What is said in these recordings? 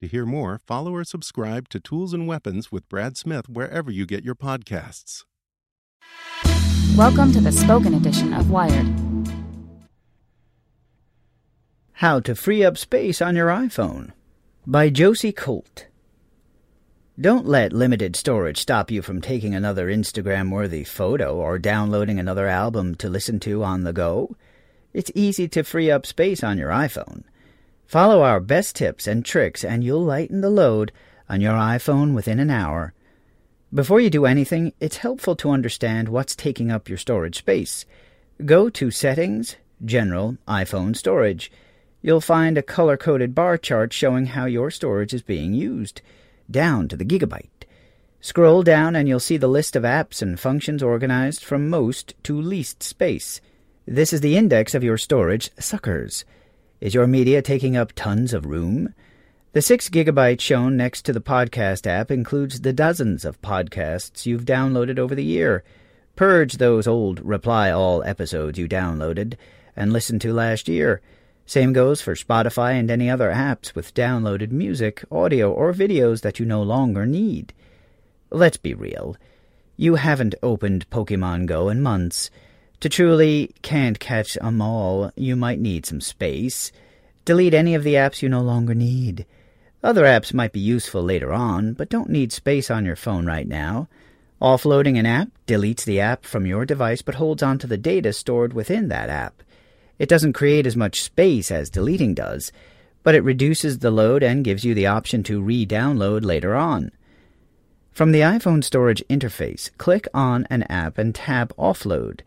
To hear more, follow or subscribe to Tools and Weapons with Brad Smith wherever you get your podcasts. Welcome to the spoken edition of Wired. How to Free Up Space on Your iPhone by Josie Colt. Don't let limited storage stop you from taking another Instagram worthy photo or downloading another album to listen to on the go. It's easy to free up space on your iPhone. Follow our best tips and tricks, and you'll lighten the load on your iPhone within an hour. Before you do anything, it's helpful to understand what's taking up your storage space. Go to Settings, General, iPhone Storage. You'll find a color coded bar chart showing how your storage is being used, down to the gigabyte. Scroll down and you'll see the list of apps and functions organized from most to least space. This is the index of your storage suckers. Is your media taking up tons of room? The 6 gigabytes shown next to the podcast app includes the dozens of podcasts you've downloaded over the year. Purge those old Reply All episodes you downloaded and listened to last year. Same goes for Spotify and any other apps with downloaded music, audio, or videos that you no longer need. Let's be real. You haven't opened Pokemon Go in months. To truly can't catch 'em all, you might need some space. Delete any of the apps you no longer need. Other apps might be useful later on, but don't need space on your phone right now. Offloading an app deletes the app from your device but holds onto the data stored within that app. It doesn't create as much space as deleting does, but it reduces the load and gives you the option to re download later on. From the iPhone storage interface, click on an app and tap Offload.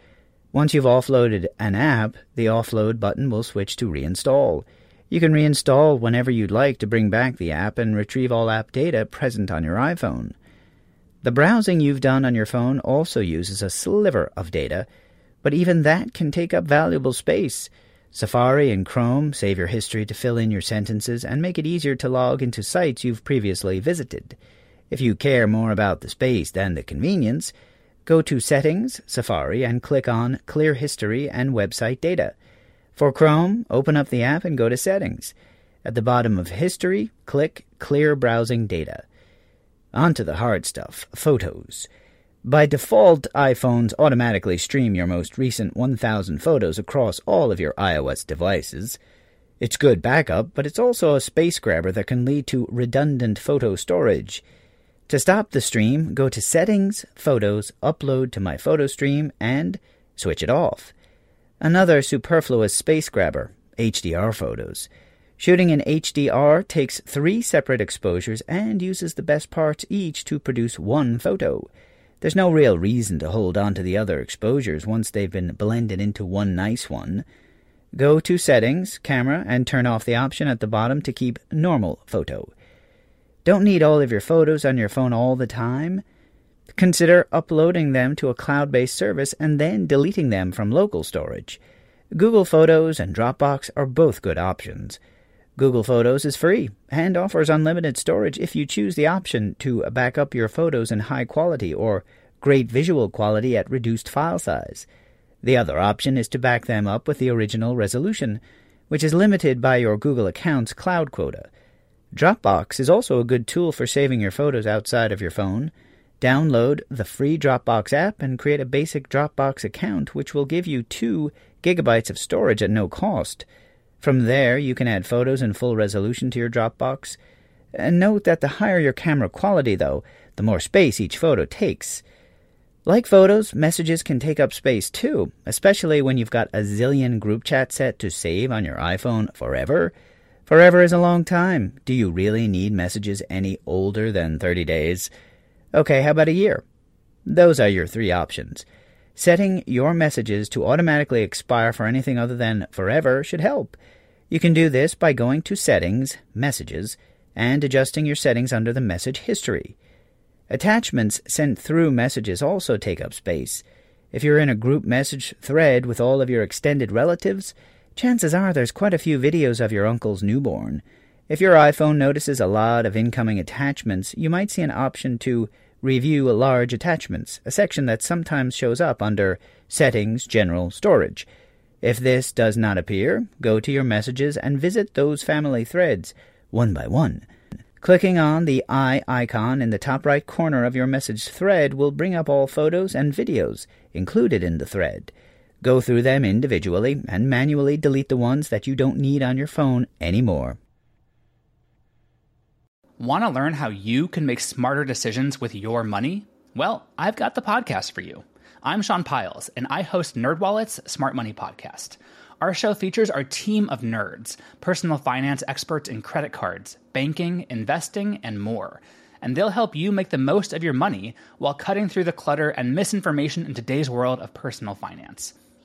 Once you've offloaded an app, the Offload button will switch to Reinstall. You can reinstall whenever you'd like to bring back the app and retrieve all app data present on your iPhone. The browsing you've done on your phone also uses a sliver of data, but even that can take up valuable space. Safari and Chrome save your history to fill in your sentences and make it easier to log into sites you've previously visited. If you care more about the space than the convenience, go to Settings, Safari, and click on Clear History and Website Data. For Chrome, open up the app and go to Settings. At the bottom of History, click Clear Browsing Data. On to the hard stuff Photos. By default, iPhones automatically stream your most recent 1,000 photos across all of your iOS devices. It's good backup, but it's also a space grabber that can lead to redundant photo storage. To stop the stream, go to Settings, Photos, Upload to My Photo Stream, and switch it off. Another superfluous space grabber, HDR photos. Shooting in HDR takes three separate exposures and uses the best parts each to produce one photo. There's no real reason to hold on to the other exposures once they've been blended into one nice one. Go to Settings, Camera, and turn off the option at the bottom to keep Normal Photo. Don't need all of your photos on your phone all the time. Consider uploading them to a cloud based service and then deleting them from local storage. Google Photos and Dropbox are both good options. Google Photos is free and offers unlimited storage if you choose the option to back up your photos in high quality or great visual quality at reduced file size. The other option is to back them up with the original resolution, which is limited by your Google account's cloud quota. Dropbox is also a good tool for saving your photos outside of your phone. Download the free Dropbox app and create a basic Dropbox account, which will give you 2 gigabytes of storage at no cost. From there, you can add photos in full resolution to your Dropbox. And note that the higher your camera quality, though, the more space each photo takes. Like photos, messages can take up space too, especially when you've got a zillion group chat set to save on your iPhone forever. Forever is a long time. Do you really need messages any older than 30 days? Okay, how about a year? Those are your three options. Setting your messages to automatically expire for anything other than forever should help. You can do this by going to Settings, Messages, and adjusting your settings under the message history. Attachments sent through messages also take up space. If you're in a group message thread with all of your extended relatives, chances are there's quite a few videos of your uncle's newborn. If your iPhone notices a lot of incoming attachments, you might see an option to Review Large Attachments, a section that sometimes shows up under Settings General Storage. If this does not appear, go to your messages and visit those family threads one by one. Clicking on the eye icon in the top right corner of your message thread will bring up all photos and videos included in the thread. Go through them individually and manually delete the ones that you don't need on your phone anymore. Want to learn how you can make smarter decisions with your money? Well, I've got the podcast for you. I'm Sean Pyles, and I host NerdWallet's Smart Money Podcast. Our show features our team of nerds, personal finance experts in credit cards, banking, investing, and more. And they'll help you make the most of your money while cutting through the clutter and misinformation in today's world of personal finance.